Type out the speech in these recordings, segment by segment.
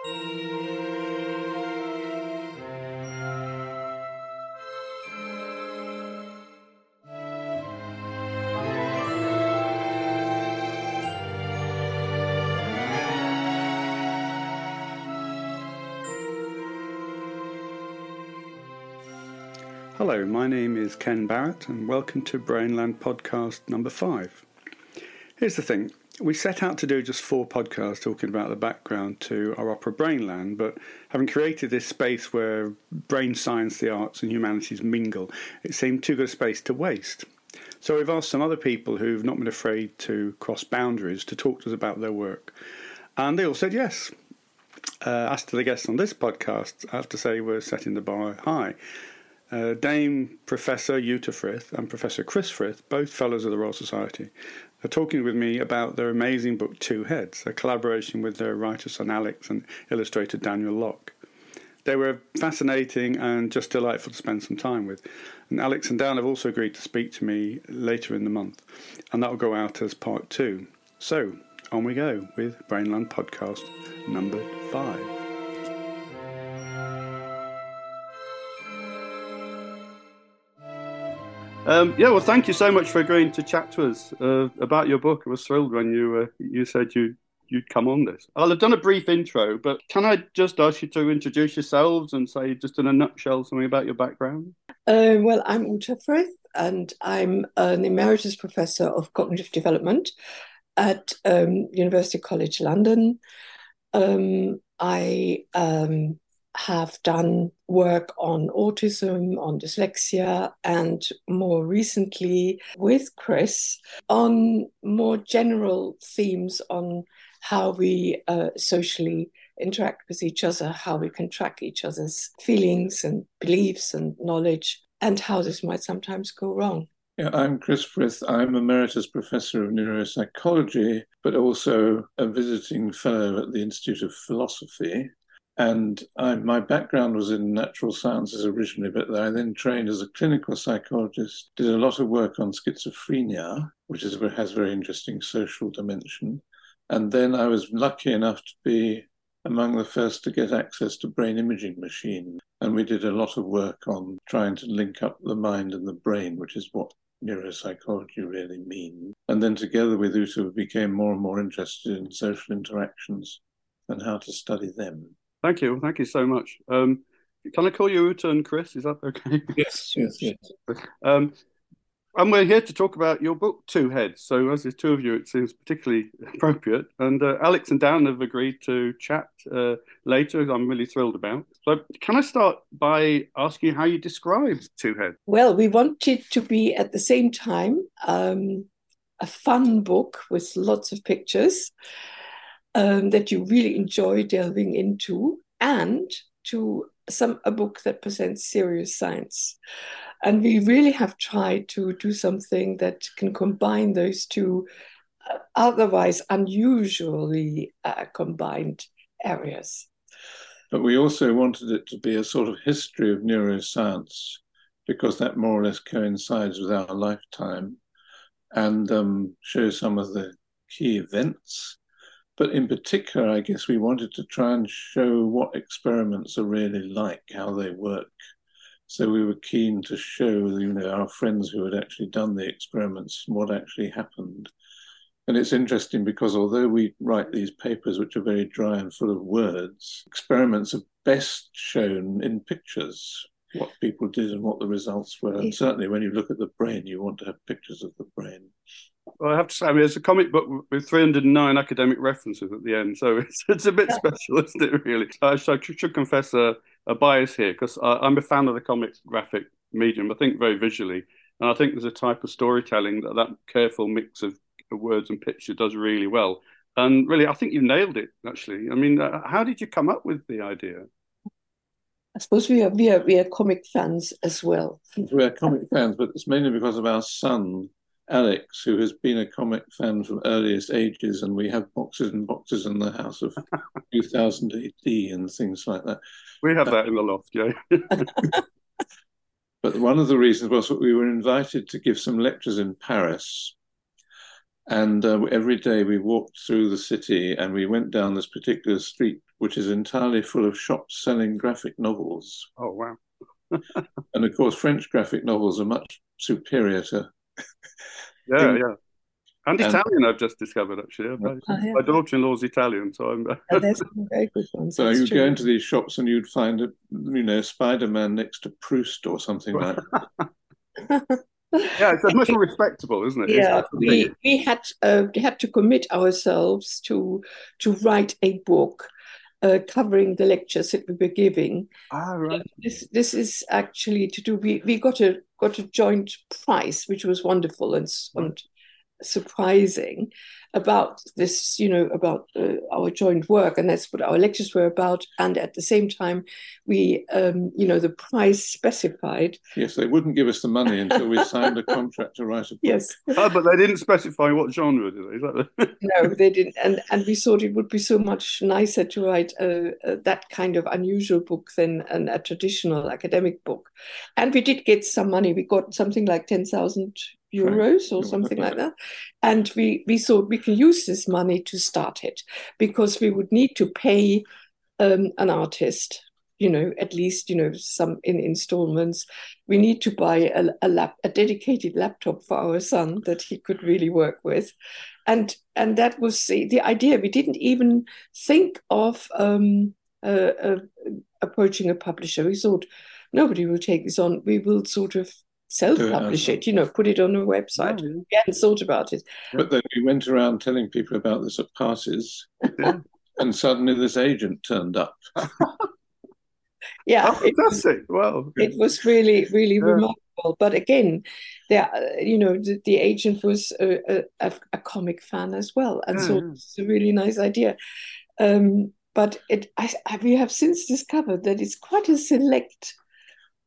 Hello, my name is Ken Barrett, and welcome to Brainland podcast number five. Here's the thing we set out to do just four podcasts talking about the background to our opera Brainland, but having created this space where brain science, the arts, and humanities mingle, it seemed too good a space to waste. So we've asked some other people who've not been afraid to cross boundaries to talk to us about their work, and they all said yes. Uh, as to the guests on this podcast, I have to say we're setting the bar high. Uh, Dame Professor Uta Frith and Professor Chris Frith, both Fellows of the Royal Society, are talking with me about their amazing book Two Heads, a collaboration with their writer son Alex and illustrator Daniel Locke. They were fascinating and just delightful to spend some time with. And Alex and Dan have also agreed to speak to me later in the month, and that will go out as part two. So, on we go with Brainland Podcast number five. Um, yeah, well, thank you so much for agreeing to chat to us uh, about your book. I was thrilled when you uh, you said you you'd come on this. I'll have done a brief intro, but can I just ask you to introduce yourselves and say just in a nutshell something about your background? Uh, well, I'm Uta Frith, and I'm an emeritus professor of cognitive development at um, University College London. Um, I um, have done work on autism, on dyslexia, and more recently with Chris on more general themes on how we uh, socially interact with each other, how we can track each other's feelings and beliefs and knowledge, and how this might sometimes go wrong. Yeah, I'm Chris Frith. I'm Emeritus Professor of Neuropsychology, but also a visiting fellow at the Institute of Philosophy. And I, my background was in natural sciences originally, but I then trained as a clinical psychologist, did a lot of work on schizophrenia, which is, has a very interesting social dimension. And then I was lucky enough to be among the first to get access to brain imaging machine. And we did a lot of work on trying to link up the mind and the brain, which is what neuropsychology really means. And then together with Uta, we became more and more interested in social interactions and how to study them. Thank you. Thank you so much. Um, can I call you Uta and Chris? Is that okay? Yes, yes, yes. Um, and we're here to talk about your book, Two Heads. So, as there's two of you, it seems particularly appropriate. And uh, Alex and Dan have agreed to chat uh, later. I'm really thrilled about. So, can I start by asking how you describe Two Heads? Well, we wanted to be at the same time um, a fun book with lots of pictures um, that you really enjoy delving into, and to some a book that presents serious science. And we really have tried to do something that can combine those two uh, otherwise unusually uh, combined areas. But we also wanted it to be a sort of history of neuroscience because that more or less coincides with our lifetime and um, show some of the key events but in particular, I guess we wanted to try and show what experiments are really like, how they work. So we were keen to show, you know, our friends who had actually done the experiments what actually happened. And it's interesting because although we write these papers which are very dry and full of words, experiments are best shown in pictures, what people did and what the results were. And certainly when you look at the brain, you want to have pictures of the brain. Well, I have to say, I mean, it's a comic book with 309 academic references at the end, so it's, it's a bit special, isn't it, really? I should, should confess a, a bias here because I'm a fan of the comic graphic medium. I think very visually, and I think there's a type of storytelling that that careful mix of, of words and picture does really well. And really, I think you nailed it, actually. I mean, uh, how did you come up with the idea? I suppose we are, we are we are comic fans as well. We are comic fans, but it's mainly because of our son Alex, who has been a comic fan from earliest ages, and we have boxes and boxes in the house of 2000 AD and things like that. We have that in the loft, yeah. but one of the reasons was that we were invited to give some lectures in Paris. And uh, every day we walked through the city and we went down this particular street which is entirely full of shops selling graphic novels. Oh wow! and of course, French graphic novels are much superior to. Yeah, yeah. And, and Italian, I've just discovered actually. My, oh, yeah. my daughter-in-law's Italian, so I'm. oh, there's some very good ones. So you go into these shops and you'd find a, you know, Spider-Man next to Proust or something like. that. yeah, it's much more respectable, isn't it? Yeah, we, we had uh, had to commit ourselves to to write a book uh, covering the lectures that we were giving. Ah, right. This this is actually to do. We we got a got a joint prize, which was wonderful and, and surprising about this, you know, about uh, our joint work, and that's what our lectures were about. And at the same time, we, um, you know, the price specified. Yes, they wouldn't give us the money until we signed a contract to write a book. Yes, oh, but they didn't specify what genre, did they? no, they didn't, and and we thought it would be so much nicer to write uh, uh, that kind of unusual book than an, a traditional academic book. And we did get some money. We got something like ten thousand euros or something like that. And we, we thought we can use this money to start it because we would need to pay um, an artist, you know, at least, you know, some in installments. We need to buy a, a, lap, a dedicated laptop for our son that he could really work with. And, and that was the, the idea. We didn't even think of um, uh, uh, approaching a publisher. We thought, nobody will take this on. We will sort of self-publish it, you know, put it on a website. We hadn't thought about it. But then we went around telling people about this at parties, and suddenly this agent turned up. yeah, oh, fantastic! Well, it was really, really yeah. remarkable. But again, there, you know, the, the agent was a, a, a, comic fan as well, and yeah, so it's a really nice idea. Um, but it, I, we have since discovered that it's quite a select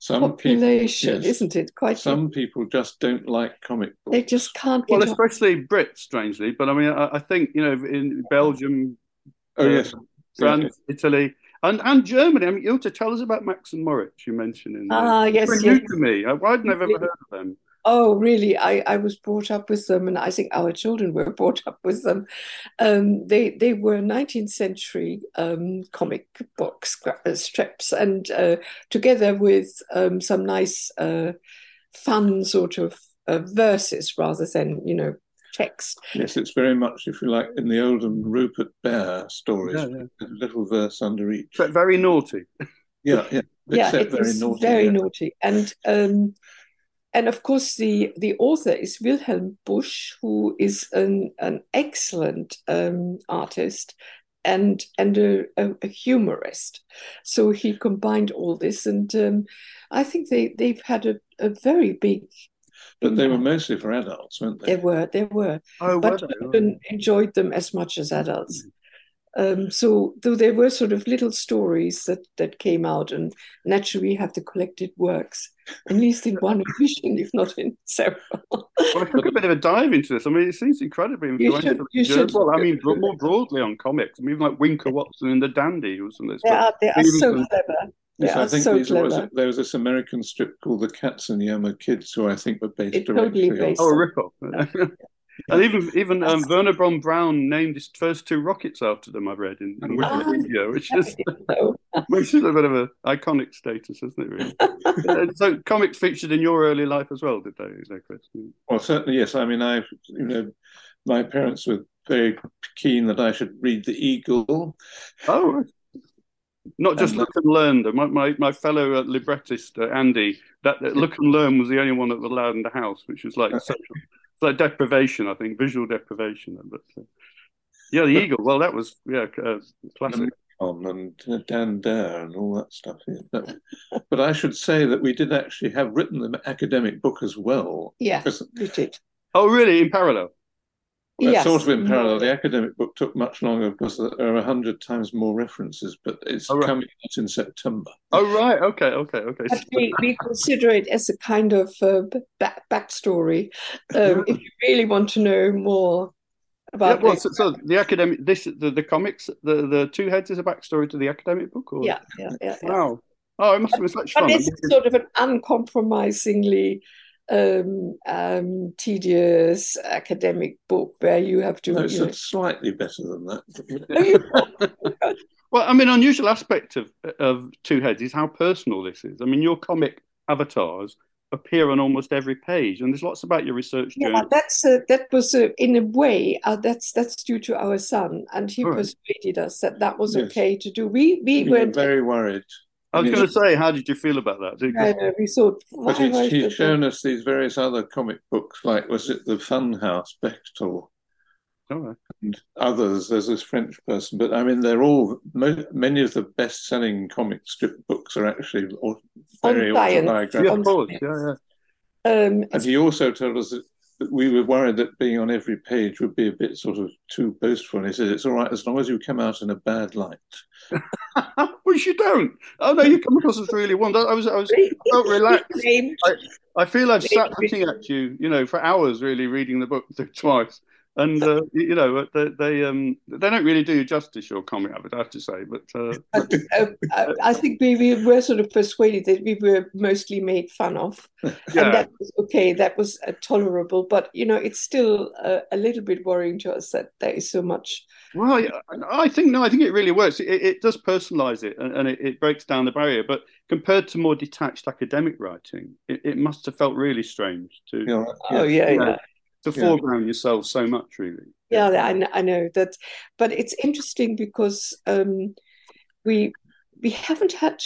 some population, people, yes, isn't it? Quite. Some a... people just don't like comic books. They just can't. well, especially Brits, strangely. But I mean, I, I, think you know, in Belgium, oh uh, yes, France, yes. Italy, and and Germany. I mean, you to tell us about Max and Moritz. You mentioned in ah yes, yes. new to me. I, I'd never ever heard of them. Oh, really? I, I was brought up with them, and I think our children were brought up with them. Um, they they were 19th century um, comic books uh, strips, and uh, together with um, some nice, uh, fun sort of uh, verses rather than you know text. Yes, it's very much, if you like, in the olden Rupert Bear stories, yeah, yeah. a little verse under each. But very naughty. Yeah, yeah. yeah, it very was naughty. Very yeah. naughty, and um, and of course, the, the author is Wilhelm Busch, who is an, an excellent um, artist and and a, a, a, humorist. So he combined all this, and um, I think they they've had a, a very big. But they were mostly for adults, weren't they? They were, they were. Oh, but children enjoyed them as much as adults. Mm. Um, so though there were sort of little stories that that came out, and naturally we have the collected works, at least in one edition, if not in several. well, I took a bit of a dive into this. I mean, it seems incredibly influential. You should, you should. Well, I mean, more broadly on comics. I mean, even like Winker Watson and the Dandy was They are, they are so clever. Yes, I think so was, there was this American strip called The Katzenjammer Kids, who I think were based it directly totally based on. Oh, a rip-off. And even even um, Wernher von Braun named his first two rockets after them. I've read in, in Wikipedia, ah, which is which is a bit of an iconic status, isn't it? Really. Uh, so comics featured in your early life as well, did they, Chris? Well, certainly yes. I mean, I you know, my parents were very keen that I should read the Eagle. Oh. Not just and, look and learn. My my, my fellow uh, librettist uh, Andy, that, that look and learn was the only one that was allowed in the house, which was like such like deprivation, I think, visual deprivation. But uh, yeah, the Eagle. Well, that was yeah, uh, classic. And Dan Dare and all that stuff. Yeah. but I should say that we did actually have written the academic book as well. Yeah, we did. Oh, really? In parallel? Well, yes. Sort of in parallel. The academic book took much longer because there are a hundred times more references, but it's oh, right. coming out in September. Oh right, okay, okay, okay. we, we consider it as a kind of uh, back backstory. Um, if you really want to know more about yeah, well, so, so, the academic, this the, the comics, the the two heads is a backstory to the academic book, or yeah, yeah, yeah. Wow. Oh, it must have been such but fun. But it's sort of an uncompromisingly um, um, tedious academic book where you have to. No, it's you know, slightly better than that. well, I mean, unusual aspect of of Two Heads is how personal this is. I mean, your comic avatars appear on almost every page, and there's lots about your research journey. Yeah, that's uh, that was uh, in a way uh, that's that's due to our son, and he Right. persuaded us that that was Yes. okay to do. We we we were very worried. I was going to say, how did you feel about that? Did- no, no, we thought. But he's, he's shown us these various other comic books, like was it the Fun House, Bechdel, All right. and others. There's this French person, but I mean, they're all mo- many of the best-selling comic strip books are actually au- very On science. autobiographical. Yeah, on of course. Yeah, yeah. Um, And he also told us that, that we were worried that being on every page would be a bit sort of too boastful. And he said, "It's all right as long as you come out in a bad light." Which you don't. Oh no, you come across as really one. I was, I was, I felt relaxed. Claimed- I feel I've sat looking at you, you know, for hours, really reading the book through twice. And uh, you you know, they, they um they don't really do you justice your comic, I would have to say. But uh, But uh, I- I think we, we were sort of persuaded that we were mostly made fun of, yeah, and that was okay. That was uh, tolerable, but you know, it's still uh, a little bit worrying to us that there is so much. well, I, I think no, I think it really works. It, it does personalize it, and, and it, it breaks down the barrier. But compared to more detached academic writing, it, it must have felt really strange to You know, Oh yeah, Yeah. yeah. To Yeah. foreground yourself so much, really. Yeah, I, I know that, but it's interesting because um, we we haven't had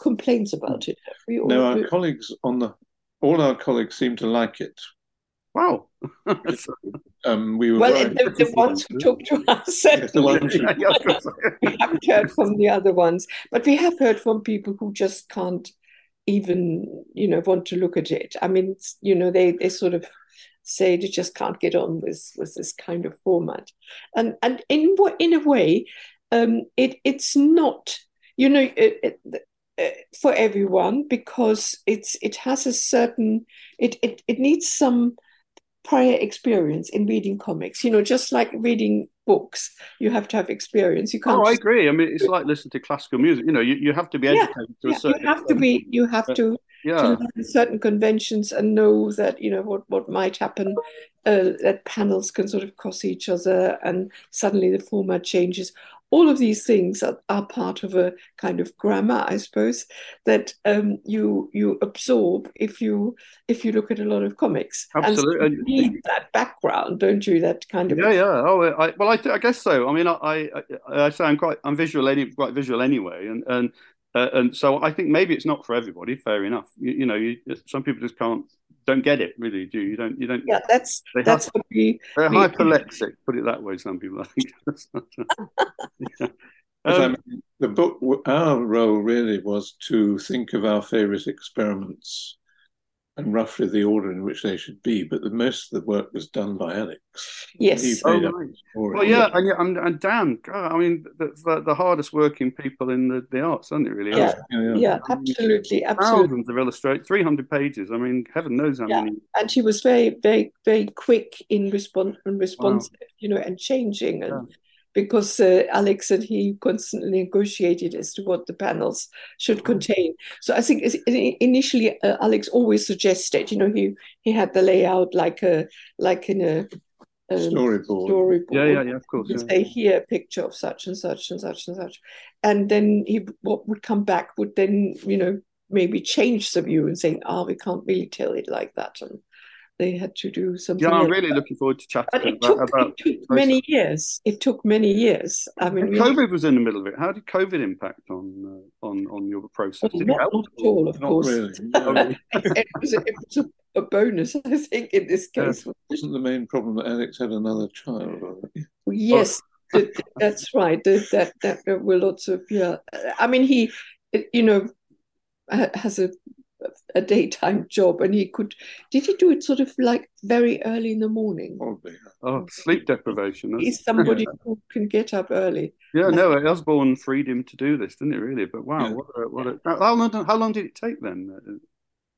complaints about it. We No, our colleagues on the all our colleagues seem to like it. Wow. Um, we were well, the, the ones who talk to us said Yes, the ones who- Yeah, yeah, of course. we haven't heard from the other ones, but we have heard from people who just can't even, you know, want to look at it. I mean, it's, you know, they they sort of say they just can't get on with with this kind of format, and and in in a way, um, it it's not, you know, it, it, uh, for everyone because it's it has a certain it it it needs some prior experience in reading comics. You know, just like reading books, you have to have experience. You can't Oh, I agree. I mean, it's like listening to classical music. You know, you, you have to be Yeah, educated to yeah, certain you have to be you have to Yeah, certain conventions and know that you know what what might happen uh, that panels can sort of cross each other and suddenly the format changes all of these things are, are part of a kind of grammar i suppose that um, you you absorb if you if you look at a lot of comics Absolutely. and so you need that background don't you that kind of yeah, yeah. Oh, I, well, I, I guess so. I mean, I, I, I say I'm quite, I'm visual, any, quite visual anyway, and and uh, and so I think maybe it's not for everybody. Fair enough. You, you know, you, some people just can't, don't get it. Really, do you? Don't, you don't. yeah that's They have- that's what we They're we- hyperlexic. Put it that way. Some people, I think. Yeah. But I Um, mean, the book, our role really was to think of our favourite experiments and roughly the order in which they should be. But the most of the work was done by Alex. Yes. Oh, right. Well, yeah, and, yeah, and, and Dan, God, I mean, the, the, the hardest working people in the, the arts, aren't it? Really, Yeah. yeah, yeah. yeah absolutely absolutely thousands of illustrate, three hundred pages. I mean, heaven knows how Yeah. many. and she was very very very quick in response and responsive you know and changing and because uh, alex and he constantly negotiated as to what the panels should contain so i think initially uh, alex always suggested you know he he had the layout like a like in a um, Storyboard. storyboard Yeah, yeah, yeah. Of course. Yeah. say here a picture of such and such and such and such and then he what would come back would then you know maybe change the view and saying ah we can't really tell it like that and they had to do something Yeah, I'm else. really looking forward to chatting but it about, took, about it took many years it took many years i mean And we COVID was in the middle of it. How did COVID impact on uh, on on your process? Did it not, help? not at all of Not course really. Oh, No. really? it was, a, it was a, a bonus i think in this Yeah. case Wasn't the main problem that Alex had another child? or- Yes, that, that's right. That, that that there were lots of yeah. I mean, he, you know, has a a daytime job, and he could. Did he do it sort of like very early in the morning? Probably. Oh, sleep deprivation. that's- He's somebody who can get up early. Yeah, no, Usborne freed him to do this, didn't it? Really, but wow, Yeah. what a, what a, how long? How long did it take then?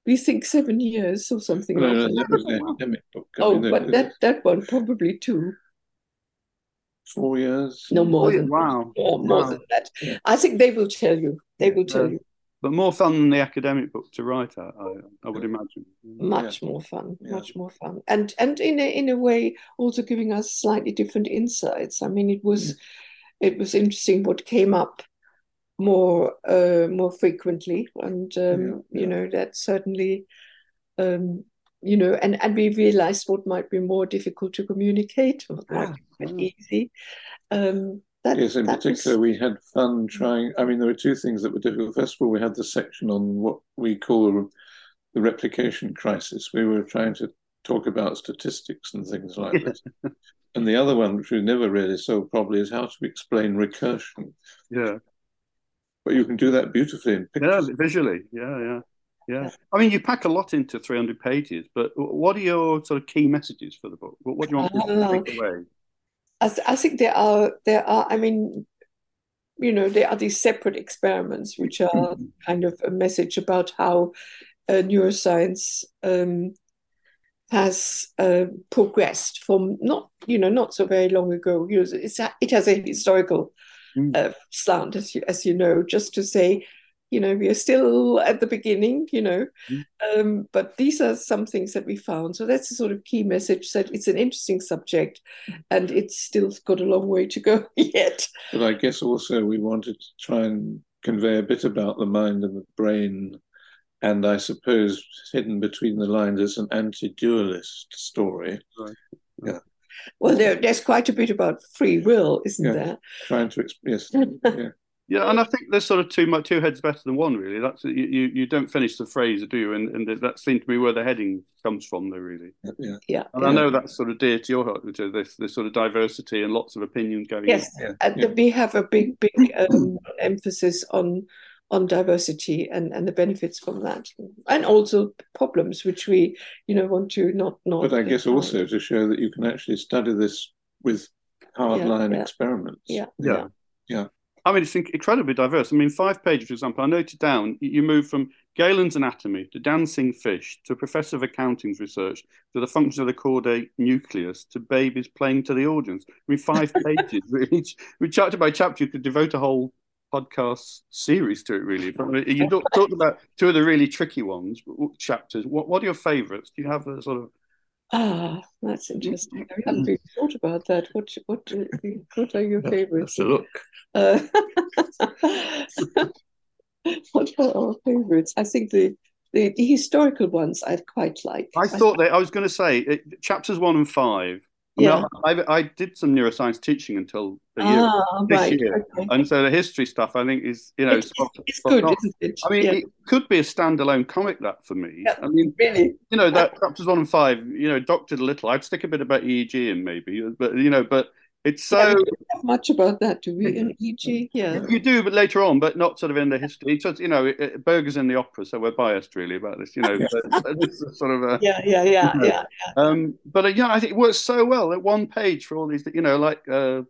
We think seven years or something No, like no, that. that was the academic book. Oh, mean, but that that one probably two. four years. No more Oh, than wow. more Wow. than that. I think they will tell you. They will tell Yeah. you. But more fun than the academic book to write. I, I, I would imagine. Much yeah. more fun, yeah. much more fun, and and in a in a way also giving us slightly different insights. I mean, it was mm. it was interesting what came up more uh, more frequently, and um, yeah, you know that certainly. Um, you know, and, and we realized what might be more difficult to communicate, what might be easy. Um, that, yes, in particular, was... we had fun mm. trying. I mean, there were two things that were difficult. First of all, we had the section on what we call the replication crisis. We were trying to talk about statistics and things like this. and the other one, which we never really solved probably, is how to explain recursion. Yeah. But you can do that beautifully in pictures. Yeah, visually. Yeah, yeah. Yeah, I mean, you pack a lot into 300 pages, but what are your sort of key messages for the book? What, what do you want to take oh. away? I, I think there are there are I mean you know there are these separate experiments which are mm-hmm. kind of a message about how uh, neuroscience um, has uh, progressed from not you know not so very long ago. You know, it's it has a historical mm. uh, slant as you as you know. Just to say, you know we are still at the beginning you know. Mm. um, but these are some things that we found. So that's a sort of key message that it's an interesting subject and it's still got a long way to go yet. But i guess also we wanted to try and convey a bit about the mind and the brain and i suppose hidden between the lines is an anti-dualist story. Right. yeah. Well there, there's quite a bit about free will isn't yeah. there? Trying to explain yes. Yeah yeah, and I think there's sort of two two heads better than one. Really, that's you. You don't finish the phrase, do you? And and that seems to be where the heading comes from, though. Really. Yeah. Yeah. And yeah. I know that's sort of dear to your heart, to this this sort of diversity and lots of opinions going. Yes, yeah. and yeah. we have a big big um, emphasis on on diversity and and the benefits from that, and also problems which we you know want to not not. But I guess also to show that you can actually study this with hardline experiments. Yeah. Yeah. Yeah. I mean, it's incredibly diverse. I mean, five pages, for example, I noted down you move from Galen's anatomy to dancing fish to professor of accounting's research to the function of the caudate nucleus to babies playing to the audience. I mean, five pages, really. chapter by chapter, you could devote a whole podcast series to it, really. But you talked about two of the really tricky ones, chapters. What, what are your favourites? Do you have a sort of Ah, that's interesting. I haven't really thought about that. What what what are your favorites? look. Uh, what are our favorites? I think the, the, the historical ones I quite like. I thought I, that I was going to say it, chapters one and five yeah. Mean, I, I, did some neuroscience teaching until the year, ah, this right. year, okay. and so the history stuff I think is you know it's, spot, it's spot good, isn't it? I mean, yeah. it could be a standalone comic that for me. Yeah, I mean, really, you know, that chapters one and five, you know, doctored a little. I'd stick a bit about EEG in maybe, but you know, but it's so yeah, much about that, do we? In EG, yeah, you do, but later on, but not sort of in the history. So you know, it, Berger's in the opera, so we're biased really about this. You know, sort of a yeah, yeah, yeah, you know, yeah, yeah. Um, but uh, yeah, I think it works so well at one page for all these. You know, like uh,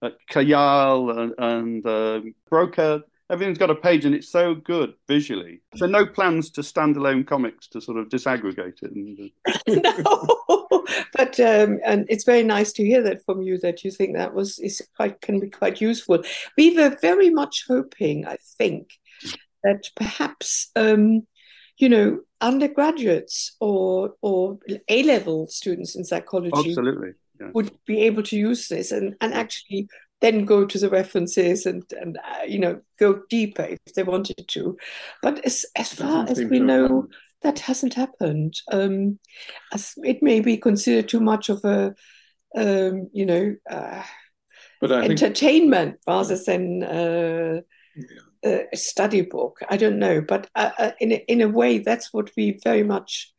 like Cajal and, and uh, Broca everything's got a page and it's so good visually. So no plans to standalone comics to sort of disaggregate it. And... no, but um, and it's very nice to hear that from you that you think that was is quite can be quite useful. We were very much hoping, I think, that perhaps um, you know undergraduates or or A level students in psychology absolutely. Yeah. would be able to use this and, and actually then go to the references and and uh, you know go deeper if they wanted to but as as far as we know that hasn't happened um, it may be considered too much of a um, you know uh, but entertainment think... rather than uh, yeah. a study book i don't know but uh, uh, in, a, in a way that's what we very much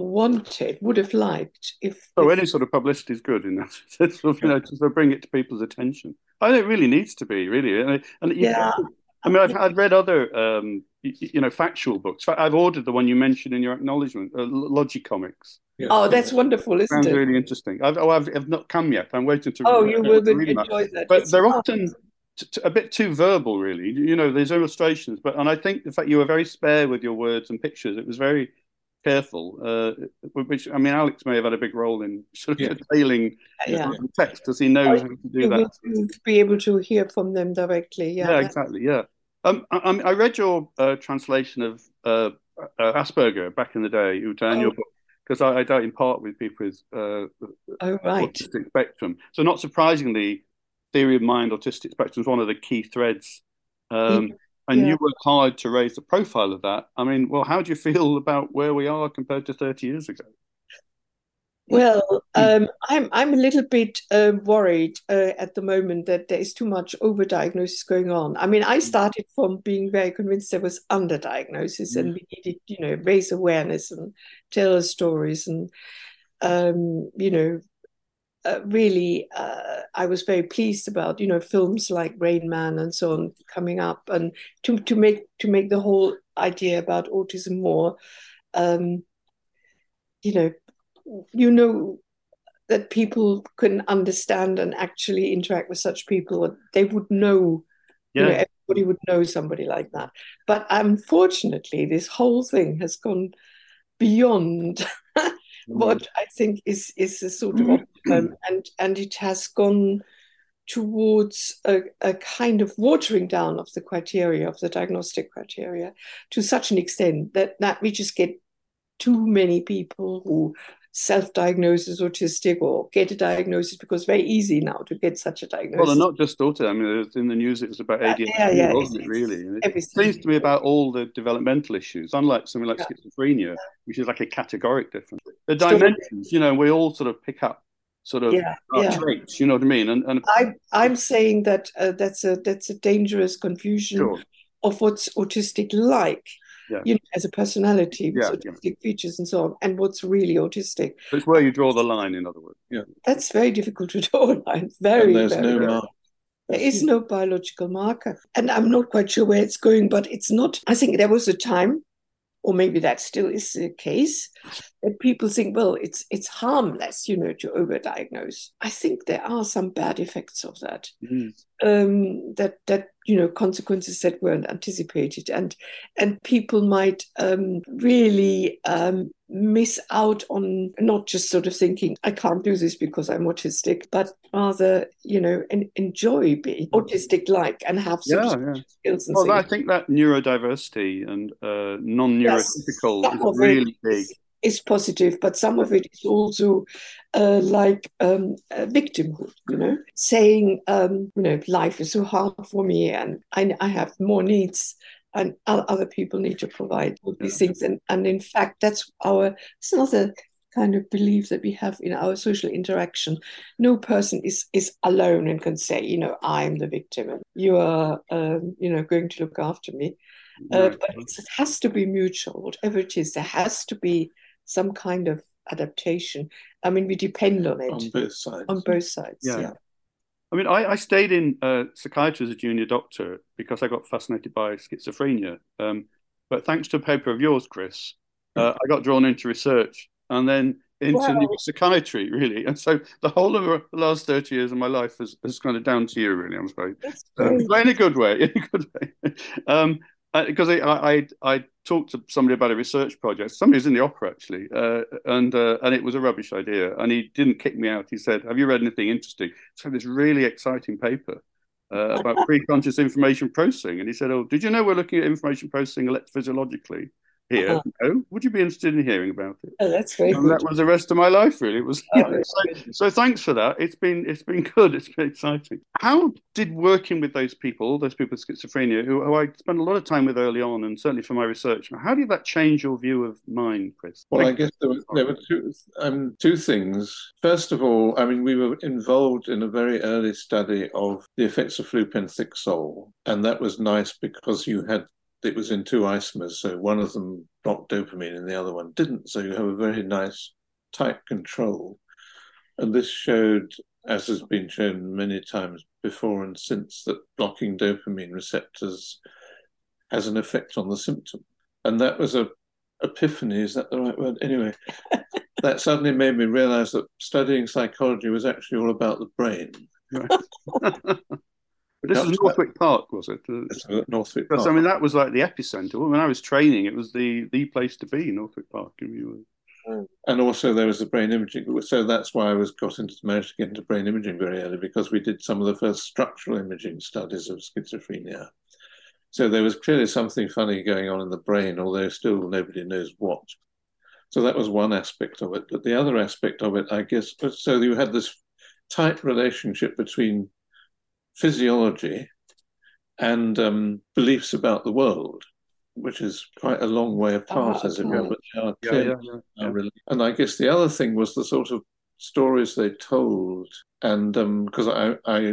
wanted, would have liked if. Oh, if... any sort of publicity is good in that sense of, you know, to bring it to people's attention. I it really needs to be, really. And, and yeah. I mean, I've, I've read other, um, you know, factual books. I've ordered the one you mentioned in your acknowledgement, uh, Logicomix. Yeah. Oh, that's wonderful, isn't Sounds it? really interesting. I've, oh, I've, I've, not come yet. I'm waiting to. Oh, you will enjoy that. that. But it's they're often a bit too verbal, really. You know, there's illustrations, but and I think the fact you were very spare with your words and pictures. It was very careful. Uh, which I mean, Alex may have had a big role in sort of yeah. detailing yeah. the text, as he knows how to do that. be able to hear from them directly. Yeah, yeah exactly. Yeah. Um, I, I, read your uh, translation of uh, uh, Asperger back in the day, Uta, oh. your book, because I, I dealt in part with people with uh, oh, right. autistic spectrum. So, not surprisingly, theory of mind, autistic spectrum is one of the key threads. Um, and yeah. you work hard to raise the profile of that. I mean, well, how do you feel about where we are compared to 30 years ago? Well, um, I'm I'm a little bit uh, worried uh, at the moment that there is too much overdiagnosis going on. I mean, I hmm. started from being very convinced there was underdiagnosis, and hmm. we needed, you know, raise awareness and tell stories, and um, you know, uh, really, uh, I was very pleased about you know films like Rain Man and so on coming up, and to to make to make the whole idea about autism more. Um, you know, you know that people can understand and actually interact with such people they would know yeah. you know everybody would know somebody like that but unfortunately this whole thing has gone beyond what i think is is a sort of um, and and it has gone towards a, a kind of watering down of the criteria of the diagnostic criteria to such an extent that that we just get too many people who self-diagnose autistic or get a diagnosis because very easy now to get such a diagnosis. Well, they're not just autism. I mean, in the news it was about ADHD, yeah, yeah, wasn't it? Really, it seems to be about all the developmental issues, unlike something like yeah. schizophrenia, which is like a categoric difference. The dimensions, you know, we all sort of pick up sort of yeah, yeah. traits. You know what I mean? And, and I, I'm saying that uh, that's a that's a dangerous confusion sure. of what's autistic like yeah. you know, as a personality with yeah, autistic yeah. features and so on, and what's really autistic. It's where you draw the line, in other words. Yeah, that's very difficult to draw a line. Very, and there's very, no mark. There is no biological marker, and I'm not quite sure where it's going, but it's not. I think there was a time or maybe that still is the case that people think well it's it's harmless you know to overdiagnose i think there are some bad effects of that mm. Um, that that you know consequences that weren't anticipated and and people might um, really um, miss out on not just sort of thinking i can't do this because i'm autistic but rather you know en- enjoy being autistic like and have some yeah, yeah. skills and well things. i think that neurodiversity and uh, non-neurotypical yes, is really big is positive, but some of it is also uh, like um, victimhood, you know, saying, um, you know, life is so hard for me and I, I have more needs and other people need to provide all these things. And, and in fact, that's our, it's another kind of belief that we have in our social interaction. No person is is alone and can say, you know, I'm the victim and you are, um, you know, going to look after me. Uh, but it has to be mutual, whatever it is. There has to be some kind of adaptation. I mean, we depend on it on both sides. On both sides, yeah. yeah. I mean, I, I stayed in uh, psychiatry as a junior doctor because I got fascinated by schizophrenia. Um, but thanks to a paper of yours, Chris, uh, I got drawn into research and then into wow. psychiatry, really. And so the whole of the last 30 years of my life has, has kind of down to you, really, I'm sorry. Um, in a good way, in a good way. Um, because uh, I, I, I talked to somebody about a research project. Somebody was in the opera actually, uh, and uh, and it was a rubbish idea. And he didn't kick me out. He said, "Have you read anything interesting?" So this really exciting paper uh, about pre-conscious information processing. And he said, "Oh, did you know we're looking at information processing electrophysiologically?" Here. Uh-huh. No, would you be interested in hearing about it? Oh, that's great. and. That was the rest of my life, really. It was. Oh, so, so, thanks for that. It's been it's been good. It's been exciting. How did working with those people, those people with schizophrenia, who, who I spent a lot of time with early on, and certainly for my research, how did that change your view of mind, Chris? Well, I guess there were, there were two um, two things. First of all, I mean, we were involved in a very early study of the effects of flupentixol, and that was nice because you had it was in two isomers, so one of them blocked dopamine and the other one didn't. So you have a very nice tight control. And this showed, as has been shown many times before and since, that blocking dopamine receptors has an effect on the symptom. And that was a epiphany, is that the right word? Anyway, that suddenly made me realize that studying psychology was actually all about the brain. But this was Northwick Park, was it? Uh, Northwick Park. I mean, that was like the epicenter. When I was training, it was the the place to be, Northwick Park. And also there was the brain imaging. So that's why I was got into managed to get into brain imaging very early because we did some of the first structural imaging studies of schizophrenia. So there was clearly something funny going on in the brain, although still nobody knows what. So that was one aspect of it. But the other aspect of it, I guess, so you had this tight relationship between physiology and um, beliefs about the world, which is quite a long way apart, oh, as it were, but they are yeah, yeah, yeah, yeah. And I guess the other thing was the sort of stories they told, and because um, I, I,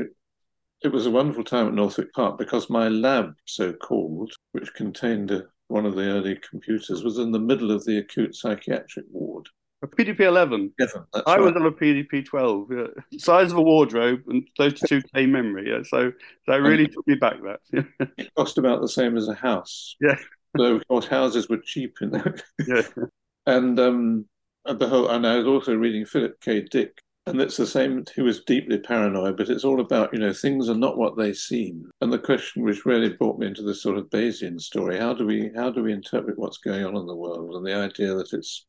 it was a wonderful time at Northwick Park because my lab, so called, which contained a, one of the early computers, was in the middle of the acute psychiatric ward. A PDP 11. 11 I right. was on a PDP 12. Yeah. Size of a wardrobe and 32k memory. Yeah. So that really and took me back. That it cost about the same as a house. Yeah. So of course houses were cheap in that. Yeah. and um, the whole. And I was also reading Philip K. Dick, and it's the same. He was deeply paranoid, but it's all about you know things are not what they seem. And the question which really brought me into this sort of Bayesian story: how do we how do we interpret what's going on in the world, and the idea that it's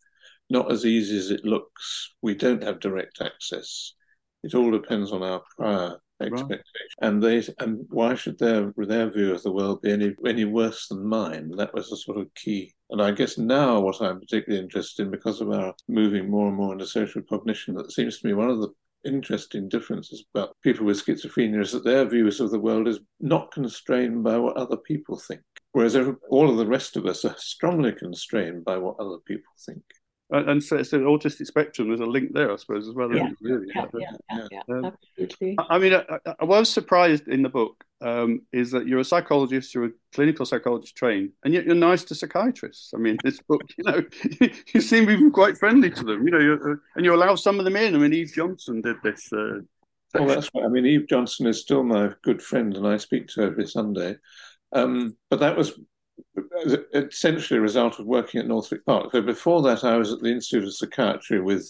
not as easy as it looks. We don't have direct access. It all depends on our prior expectation. Right. And they and why should their their view of the world be any any worse than mine? That was the sort of key. And I guess now what I'm particularly interested in, because of our moving more and more into social cognition, that seems to me one of the interesting differences about people with schizophrenia is that their views of the world is not constrained by what other people think, whereas all of the rest of us are strongly constrained by what other people think and so it's an autistic spectrum. There's a link there, I suppose, as well. Yeah, really? yeah, yeah, yeah, yeah, um, absolutely. I mean, I, I, was surprised in the book um, is that you're a psychologist, you're a clinical psychologist trained, and yet you're nice to psychiatrists. I mean, this book, you know, you seem even quite friendly to them, you know, uh, and you allow some of them in. I mean, Eve Johnstone did this. Uh, well, that's right. I mean, Eve Johnstone is still my good friend, and I speak to her every Sunday. Um, but that was Uh, essentially a result of working at Northwick Park. So before that, I was at the Institute of Psychiatry with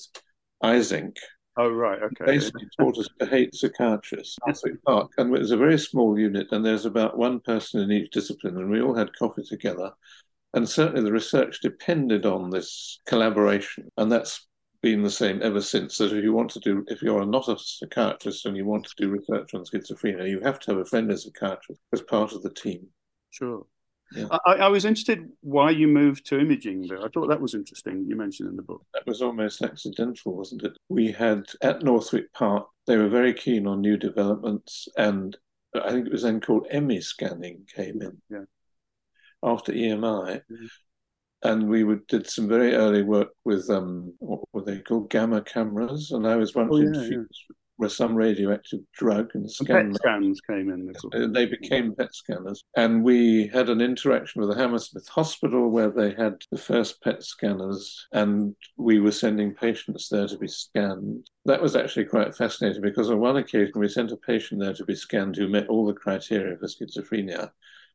Eysenck. Oh right, okay. Basically taught us to hate psychiatrists. Northwick Park, and it was a very small unit, and there's about one person in each discipline, and we all had coffee together. And certainly, the research depended on this collaboration, and that's been the same ever since. That if you want to do, if you're not a psychiatrist and you want to do research on schizophrenia, you have to have a friend as a psychiatrist as part of the team. Sure. Yeah. I, I, was interested why you moved to imaging there. I thought that was interesting. You mentioned in the book. That was almost accidental, wasn't it? We had at Northwick Park, they were very keen on new developments, and I think it was then called EMI scanning came in yeah. after EMI. Mm-hmm. And we would, did some very early work with um, what were they called gamma cameras, and I was once oh, yeah, yeah were some radioactive drug and scan PET scans came in. Uh, they became PET scanners, and we had an interaction with the Hammersmith Hospital where they had the first PET scanners, and we were sending patients there to be scanned. That was actually quite fascinating because on one occasion we sent a patient there to be scanned who met all the criteria for schizophrenia.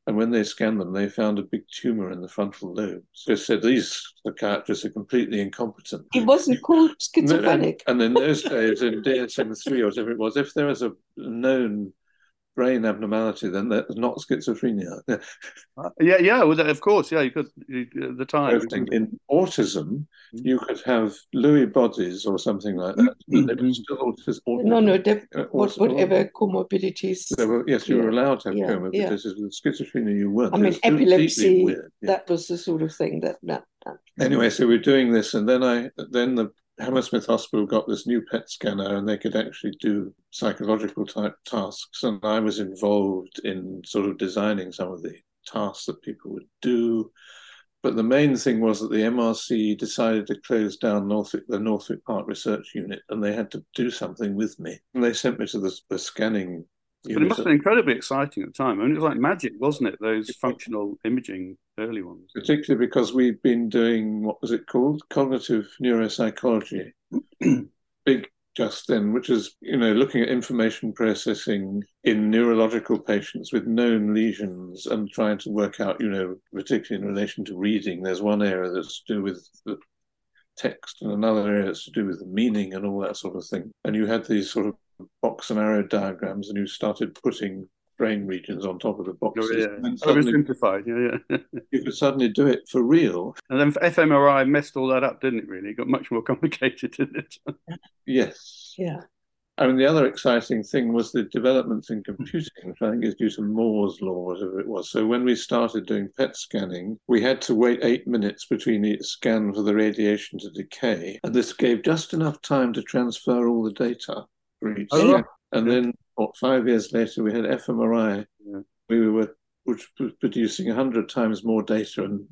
And when they scanned them, they found a big tumor in the frontal lobe. So they said these psychiatrists are completely incompetent. It wasn't called schizophrenic. And, and in those days, in DSM 3 or whatever it was, if there was a known brain abnormality, then that's not schizophrenia. Uh, yeah, yeah, well, of course, yeah. You could you, the time in autism, mm-hmm. you could have Lewy bodies or something like that. Mm-hmm. still autism, no, no, uh, whatever comorbidities. Were, yes, you were allowed to have yeah, comorbidities. Yeah. With schizophrenia, you weren't. I mean, epilepsy. Weird, yeah. That was the sort of thing that that. that anyway, so we're doing this, and then I then the Hammersmith Hospital got this new PET scanner and they could actually do psychological type tasks. And I was involved in sort of designing some of the tasks that people would do. But the main thing was that the MRC decided to close down Northwick, the Northwick Park Research Unit, and they had to do something with me. And they sent me to the, the scanning but it must have been incredibly exciting at the time. I mean, it was like magic, wasn't it? Those functional imaging early ones. Particularly because we've been doing what was it called? Cognitive neuropsychology. Big just then, which is, you know, looking at information processing in neurological patients with known lesions and trying to work out, you know, particularly in relation to reading. There's one area that's to do with the text and another area that's to do with the meaning and all that sort of thing. And you had these sort of box and arrow diagrams and you started putting brain regions on top of the boxes. Oh, yeah. And suddenly, simplified, yeah, yeah. you could suddenly do it for real. And then fMRI messed all that up, didn't it, really? It got much more complicated, didn't it? yes. Yeah. I mean, the other exciting thing was the developments in computing, which I think is due to Moore's law, whatever it was. So when we started doing PET scanning, we had to wait eight minutes between each scan for the radiation to decay. And this gave just enough time to transfer all the data Oh. And then, what, five years later, we had fMRI. Yeah. We were which was producing 100 times more data and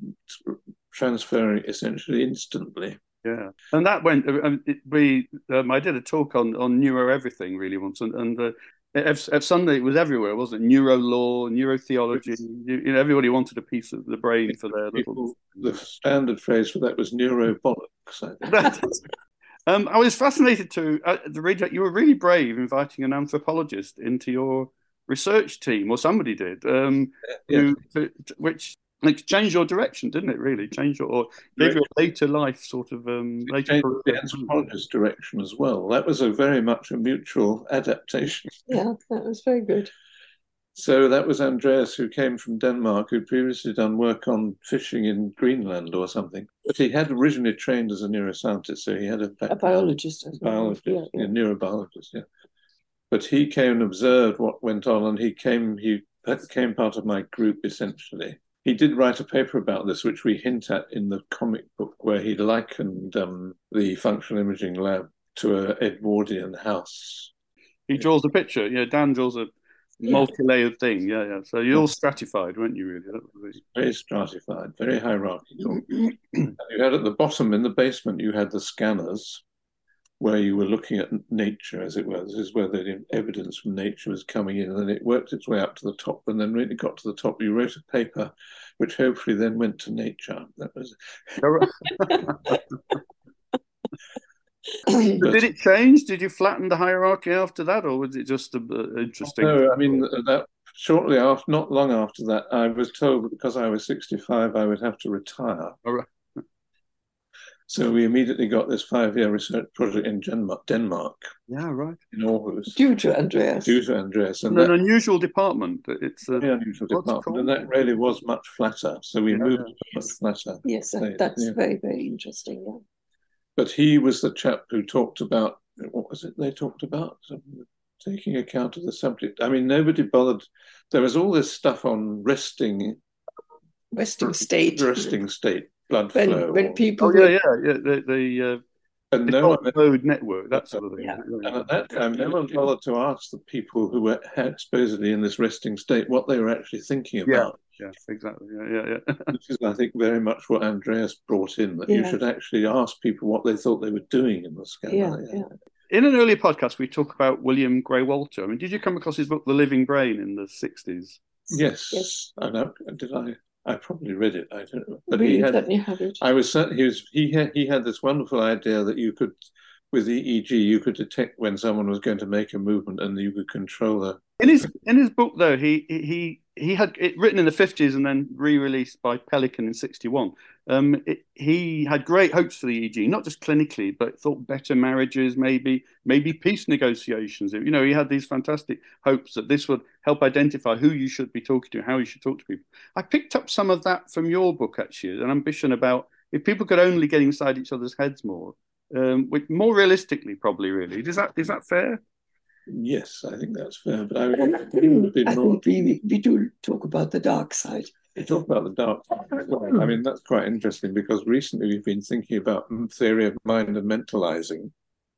transferring essentially instantly. Yeah, and that went. Um, it, we um, I did a talk on on neuro everything really once, and, and uh, at, at Sunday it was everywhere, wasn't it? Neuro law, neurotheology. You, you know, everybody wanted a piece of the brain for their little. People, the standard phrase for that was neurobollocks. I think. um, I was fascinated to uh, the read that you were really brave inviting an anthropologist into your research team, or somebody did, um, Yeah. who, to, to- which like changed your direction, didn't it? Really changed your or gave you a later life sort of um, later. the anthropologist direction as well. That was a very much a mutual adaptation. Yeah, that was very good. So that was Andreas, who came from Denmark, who'd previously done work on fishing in Greenland or something. But he had originally trained as a neuroscientist, so he had a, A biologist as well. biologist, Yeah, yeah. a neurobiologist, yeah. But he came and observed what went on, and he came he became part of my group essentially. He did write a paper about this, which we hint at in the comic book, where he likened um, the functional imaging lab to a Edwardian house. He draws a picture. Yeah, Dan draws a multi-layered thing. Yeah, yeah. So you're all stratified, weren't you? Really? That was really- very stratified, very hierarchical. you had at the bottom in the basement, you had the scanners where you were looking at nature, as it were. This is where the evidence from nature was coming in, and then it worked its way up to the top. And then when it got to the top, you wrote a paper, which hopefully then went to nature. That was did it change? Did you flatten the hierarchy after that, or was it just uh, interesting? no. I mean that shortly after, not long after that, I was told because I was sixty-five, I would have to retire. All right. So we immediately got this five-year research project in Denmark, Denmark Yeah, right. in Aarhus. Due to Andreas. due to Andreas, and An that unusual department. It's uh, very unusual department, and that really was much flatter. So we Yeah. moved to much flatter. Yes, that's yeah. very, very interesting. Yeah. But he was the chap who talked about what was it they talked about? Um, taking account of the subject. I mean, nobody bothered. There was all this stuff on resting, Resting state. resting state, blood When, flow, when people. oh yeah, yeah, yeah. The the, uh, and the no one, mode network, that sort of thing. Yeah. And at that time, no one bothered to ask the people who were supposedly in this resting state what they were actually thinking Yeah. about. Yeah, exactly. Yeah, yeah, yeah. This is, I think, very much what Andreas brought in that you should actually ask people what they thought they were doing in the scanner. Yeah, yeah. In an earlier podcast, we talk about William Gray Walter. I mean, did you come across his book, The Living Brain, in the '60s? Yes. Yes. I know. Did I? I probably read it. I don't know. But we he had. certainly have it. I was certain he was. He had. He had this wonderful idea that you could, with EEG, you could detect when someone was going to make a movement, and you could control the. In his in his book, though, he he he had it written in the fifties and then re-released by Pelican in sixty one. Um, it, he had great hopes for the EEG, not just clinically, but thought better marriages, maybe maybe peace negotiations. You know, he had these fantastic hopes that this would help identify who you should be talking to, how you should talk to people. I picked up some of that from your book, actually, an ambition about if people could only get inside each other's heads more, um, which more realistically, probably, really. Is that is that fair? Yes, I think that's fair. But I would have been I more. think we, we do talk about the dark side. We talk about the dark. side. I mean, that's quite interesting because recently we've been thinking about theory of mind and mentalizing.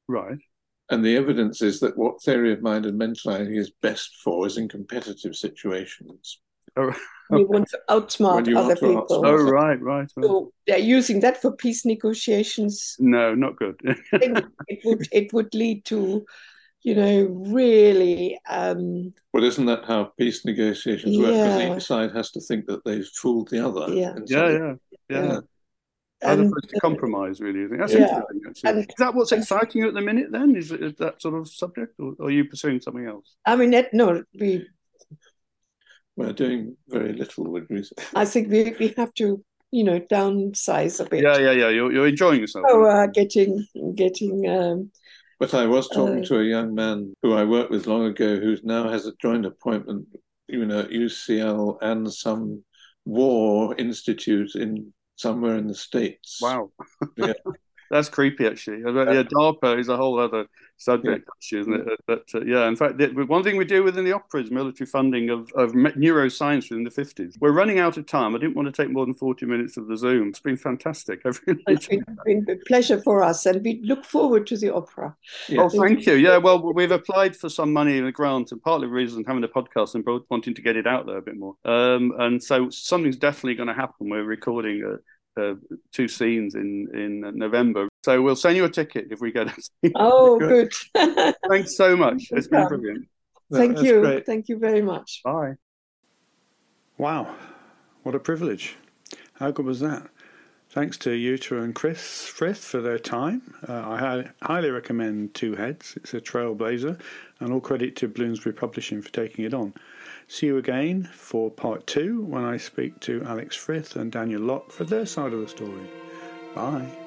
Right. And the evidence is that what theory of mind and mentalizing is best for is in competitive situations. You want to outsmart When other to people. outsmart- Oh, right, right. right. So they're using that for peace negotiations. No, not good. It would it would lead to, you know, really um, Well, isn't that how peace negotiations work? Because Yeah. each side has to think that they've fooled the other. Yeah. Yeah, yeah, yeah. Yeah. As and opposed to compromise, really. I think that's Yeah. interesting. Actually. And- is that what's exciting you at the minute? Then is, is that sort of subject, or, or are you pursuing something else? I mean that no we We're doing very little, would we say? I think we, we have to you know downsize a bit. Yeah, yeah, yeah. You're, you're enjoying yourself. So uh, getting getting um, But I was talking Uh, to a young man who I worked with long ago who now has a joint appointment, you know, at UCL and some war institute in somewhere in the States. wow. Yeah. That's creepy, actually. Yeah, DARPA is a whole other subject, actually, isn't it? But uh, yeah, in fact, the, one thing we do within the opera is military funding of, of neuroscience within the 50s. We're running out of time. I didn't want to take more than 40 minutes of the Zoom. It's been fantastic. Really it's been, been, a pleasure for us, and we look forward to the opera. Yes. Oh, thank you. Yeah, well, we've applied for some money in the grant, and partly the reason having a podcast and wanting to get it out there a bit more. Um, and so something's definitely going to happen. We're recording a uh, two scenes in in November. So we'll send you a ticket if we get it. Oh, good. Thanks so much. It's been brilliant. Thank That's you. Great. Thank you very much. Bye. Wow, what a privilege! How good was that? Thanks to Uta and Chris Frith for their time. Uh, I highly recommend Two Heads. It's a trailblazer, and all credit to Bloomsbury Publishing for taking it on. See you again for part two when I speak to Alex Frith and Daniel Locke for their side of the story. Bye.